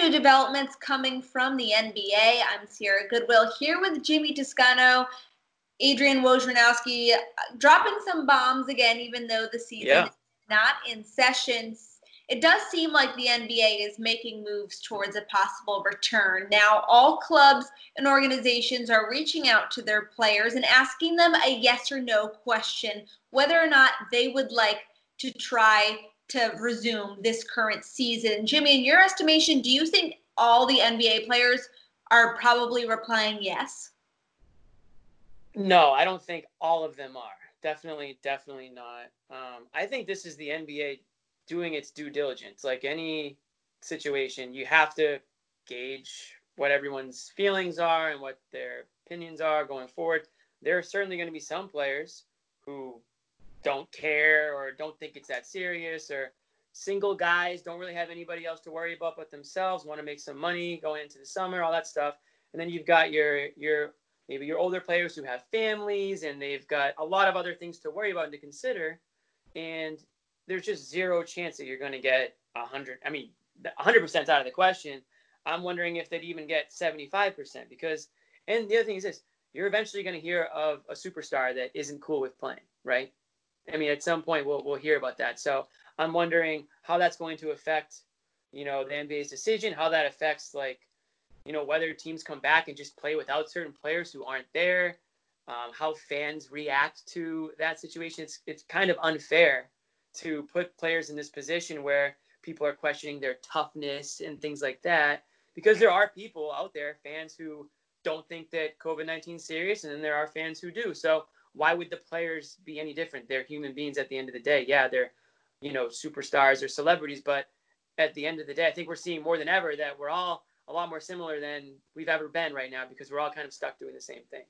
new developments coming from the NBA. I'm Sierra Goodwill here with Jimmy Toscano, Adrian Wojnarowski, dropping some bombs again, even though the season Yeah. is not in session. It does seem like the NBA is making moves towards a possible return. Now, all clubs and organizations are reaching out to their players and asking them a yes or no question whether or not they would like to try to resume this current season. Jimmy, in your estimation, do you think all the NBA players are probably replying yes? No, I don't think all of them are. Definitely, definitely not. Um, I think this is the NBA doing its due diligence. Like any situation, you have to gauge what everyone's feelings are and what their opinions are going forward. There are certainly going to be some players who don't care or don't think it's that serious or single guys don't really have anybody else to worry about but themselves want to make some money going into the summer all that stuff. And then you've got your your maybe your older players who have families and they've got a lot of other things to worry about and to consider. And there's just zero chance that you're going to get 100 i mean 100% out of the question. I'm wondering if they'd even get 75% because and the other thing is this you're eventually going to hear of a superstar that isn't cool with playing right i mean at some point we'll, we'll hear about that. So i'm wondering how that's going to affect you know the nba's decision how that affects like you know whether teams come back and just play without certain players who aren't there um, how fans react to that situation. It's, it's kind of unfair to put players in this position where people are questioning their toughness and things like that because there are people out there fans who don't think that covid-19 is serious and then there are fans who do. So why would the players be any different? They're human beings at the end of the day. Yeah they're you know superstars or celebrities but at the end of the day i think we're seeing more than ever that we're all a lot more similar than we've ever been right now because we're all kind of stuck doing the same thing.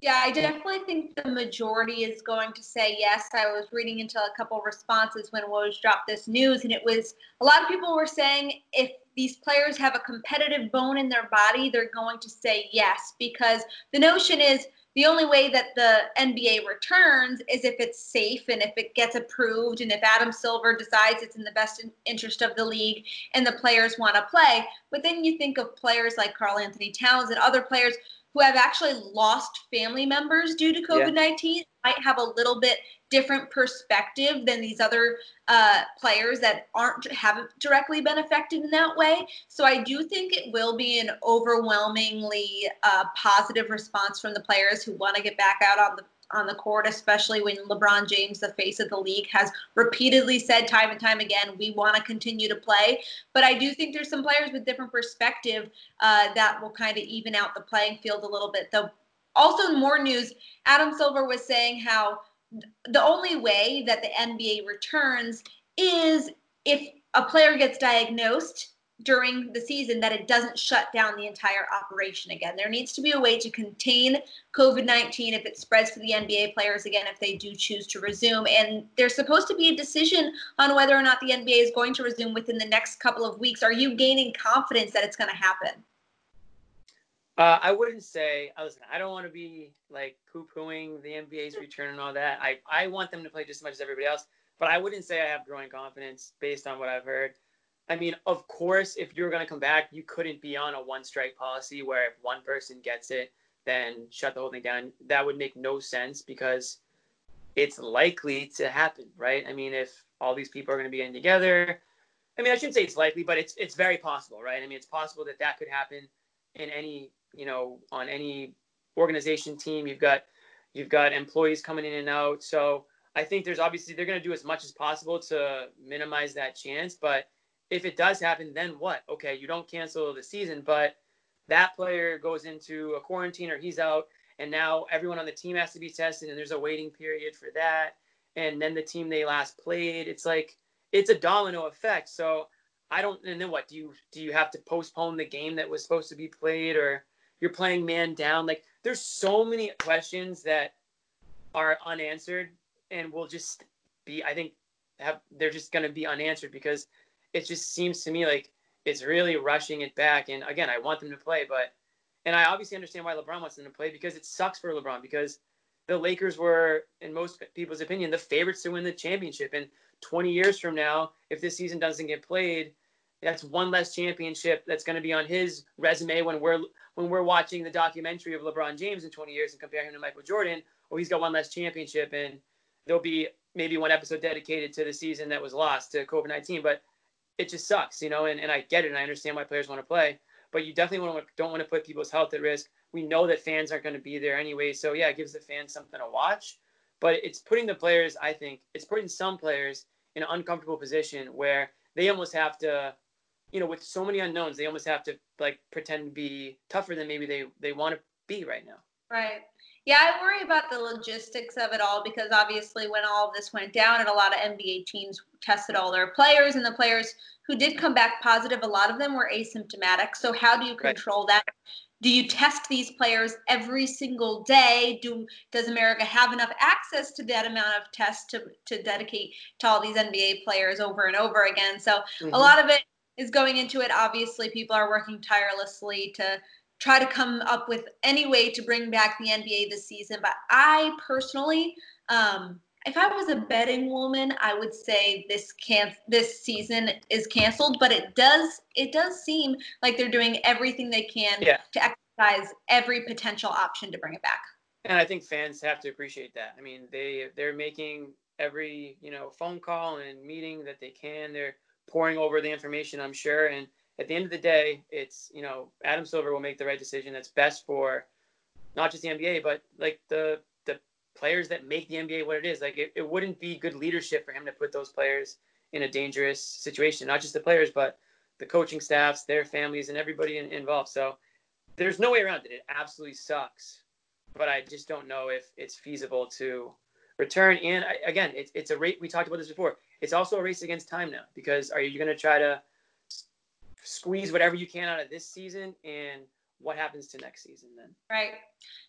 Yeah, I definitely think the majority is going to say yes. I was reading into a couple responses when Woj dropped this news, and it was a lot of people were saying if these players have a competitive bone in their body, they're going to say yes because the notion is the only way that the NBA returns is if it's safe and if it gets approved and if Adam Silver decides it's in the best interest of the league and the players want to play. But then you think of players like Karl-Anthony Towns and other players who have actually lost family members due to COVID 19 might have a little bit different perspective than these other uh, players that aren't haven't directly been affected in that way. So I do think it will be an overwhelmingly uh, positive response from the players who want to get back out on the on the court, especially when LeBron James, the face of the league, has repeatedly said time and time again, we want to continue to play. But I do think there's some players with different perspective uh, that will kind of even out the playing field a little bit. Though, also in more news, Adam Silver was saying how the only way that the NBA returns is if a player gets diagnosed during the season that it doesn't shut down the entire operation again. There needs to be a way to contain COVID 19 if it spreads to the NBA players again if they do choose to resume. And there's supposed to be a decision on whether or not the NBA is going to resume within the next couple of weeks. Are you gaining confidence that it's going to happen? Uh, I wouldn't say. uh, Listen, I don't want to be like poo-pooing the NBA's return and all that. I I want them to play just as much as everybody else, but I wouldn't say I have growing confidence based on what I've heard. I mean, of course, if you were going to come back, you couldn't be on a one-strike policy where if one person gets it, then shut the whole thing down. That would make no sense because it's likely to happen, right? I mean, if all these people are going to be getting together, I mean, I shouldn't say it's likely, but it's it's very possible, right? I mean, it's possible that that could happen in any, you know, on any organization team. You've got you've got employees coming in and out, so I think there's obviously they're going to do as much as possible to minimize that chance. But if it does happen, then what? Okay, you don't cancel the season, but that player goes into a quarantine or he's out, and now everyone on the team has to be tested, and there's a waiting period for that. And then the team they last played, it's like it's a domino effect. So I don't. And then what? Do you do you have to postpone the game that was supposed to be played, or you're playing man down? Like there's so many questions that are unanswered and will just be I think have they're just going to be unanswered because it just seems to me like it's really rushing it back. And again, I want them to play, but and I obviously understand why LeBron wants them to play because it sucks for LeBron because the Lakers were, in most people's opinion, the favorites to win the championship. And 20 years from now, if this season doesn't get played, that's one less championship that's going to be on his resume when we're when we're watching the documentary of LeBron James in 20 years and compare him to Michael Jordan. Oh, he's got one less championship, and there'll be maybe one episode dedicated to the season that was lost to COVID 19. But it just sucks, you know, and, and I get it and I understand why players want to play, but you definitely want to, don't want to put people's health at risk. We know that fans aren't going to be there anyway. So, yeah, it gives the fans something to watch, but it's putting the players, I think, it's putting some players in an uncomfortable position where they almost have to, you know, with so many unknowns, they almost have to like pretend to be tougher than maybe they, they want to be right now. Right. Yeah, I worry about the logistics of it all because obviously, when all of this went down and a lot of NBA teams tested all their players, and the players who did come back positive, a lot of them were asymptomatic. So, how do you control right. that? Do you test these players every single day? Do does America have enough access to that amount of tests to to dedicate to all these NBA players over and over again? So, mm-hmm. a lot of it is going into it. Obviously, people are working tirelessly to try to come up with any way to bring back the NBA this season. But I personally, um, if I was a betting woman, I would say this can this season is canceled. But it does it does seem like they're doing everything they can yeah. to exercise every potential option to bring it back. And I think fans have to appreciate that. I mean, they they're making every you know phone call and meeting that they can. They're pouring over the information, I'm sure, and at the end of the day, it's you know Adam Silver will make the right decision that's best for not just the NBA, but like the the players that make the NBA what it is. Like it, it wouldn't be good leadership for him to put those players in a dangerous situation. Not just the players, but the coaching staffs, their families, and everybody in, involved. So there's no way around it. It absolutely sucks, but I just don't know if it's feasible to return. And I, again, it's it's a rate. We talked about this before. It's also a race against time now because are you going to try to squeeze whatever you can out of this season and what happens to next season then. Right.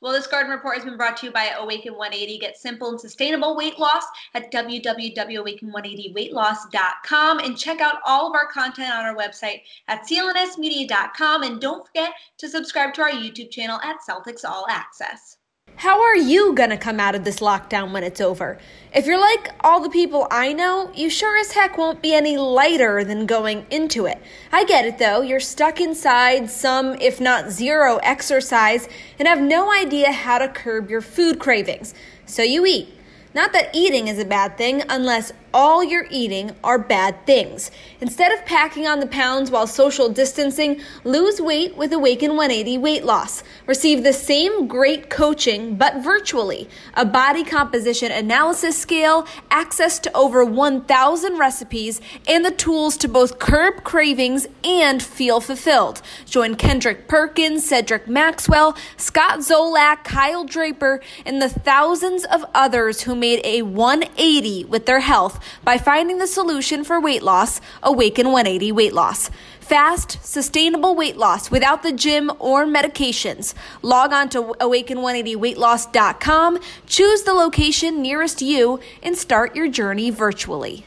Well, this garden report has been brought to you by Awaken 180. Get simple and sustainable weight loss at www.awaken180weightloss.com and check out all of our content on our website at clnsmedia.com. And don't forget to subscribe to our YouTube channel at Celtics All Access. How are you gonna come out of this lockdown when it's over? If you're like all the people I know, you sure as heck won't be any lighter than going into it. I get it though, you're stuck inside, some, if not zero, exercise, and have no idea how to curb your food cravings. So you eat. Not that eating is a bad thing unless all you're eating are bad things. Instead of packing on the pounds while social distancing, lose weight with Awaken 180 weight loss. Receive the same great coaching, but virtually. A body composition analysis scale, access to over 1,000 recipes, and the tools to both curb cravings and feel fulfilled. Join Kendrick Perkins, Cedric Maxwell, Scott Zolak, Kyle Draper, and the thousands of others who made a 180 with their health by finding the solution for weight loss, Awaken 180 Weight Loss. Fast, sustainable weight loss without the gym or medications. Log on to awaken180weightloss.com, choose the location nearest you, and start your journey virtually.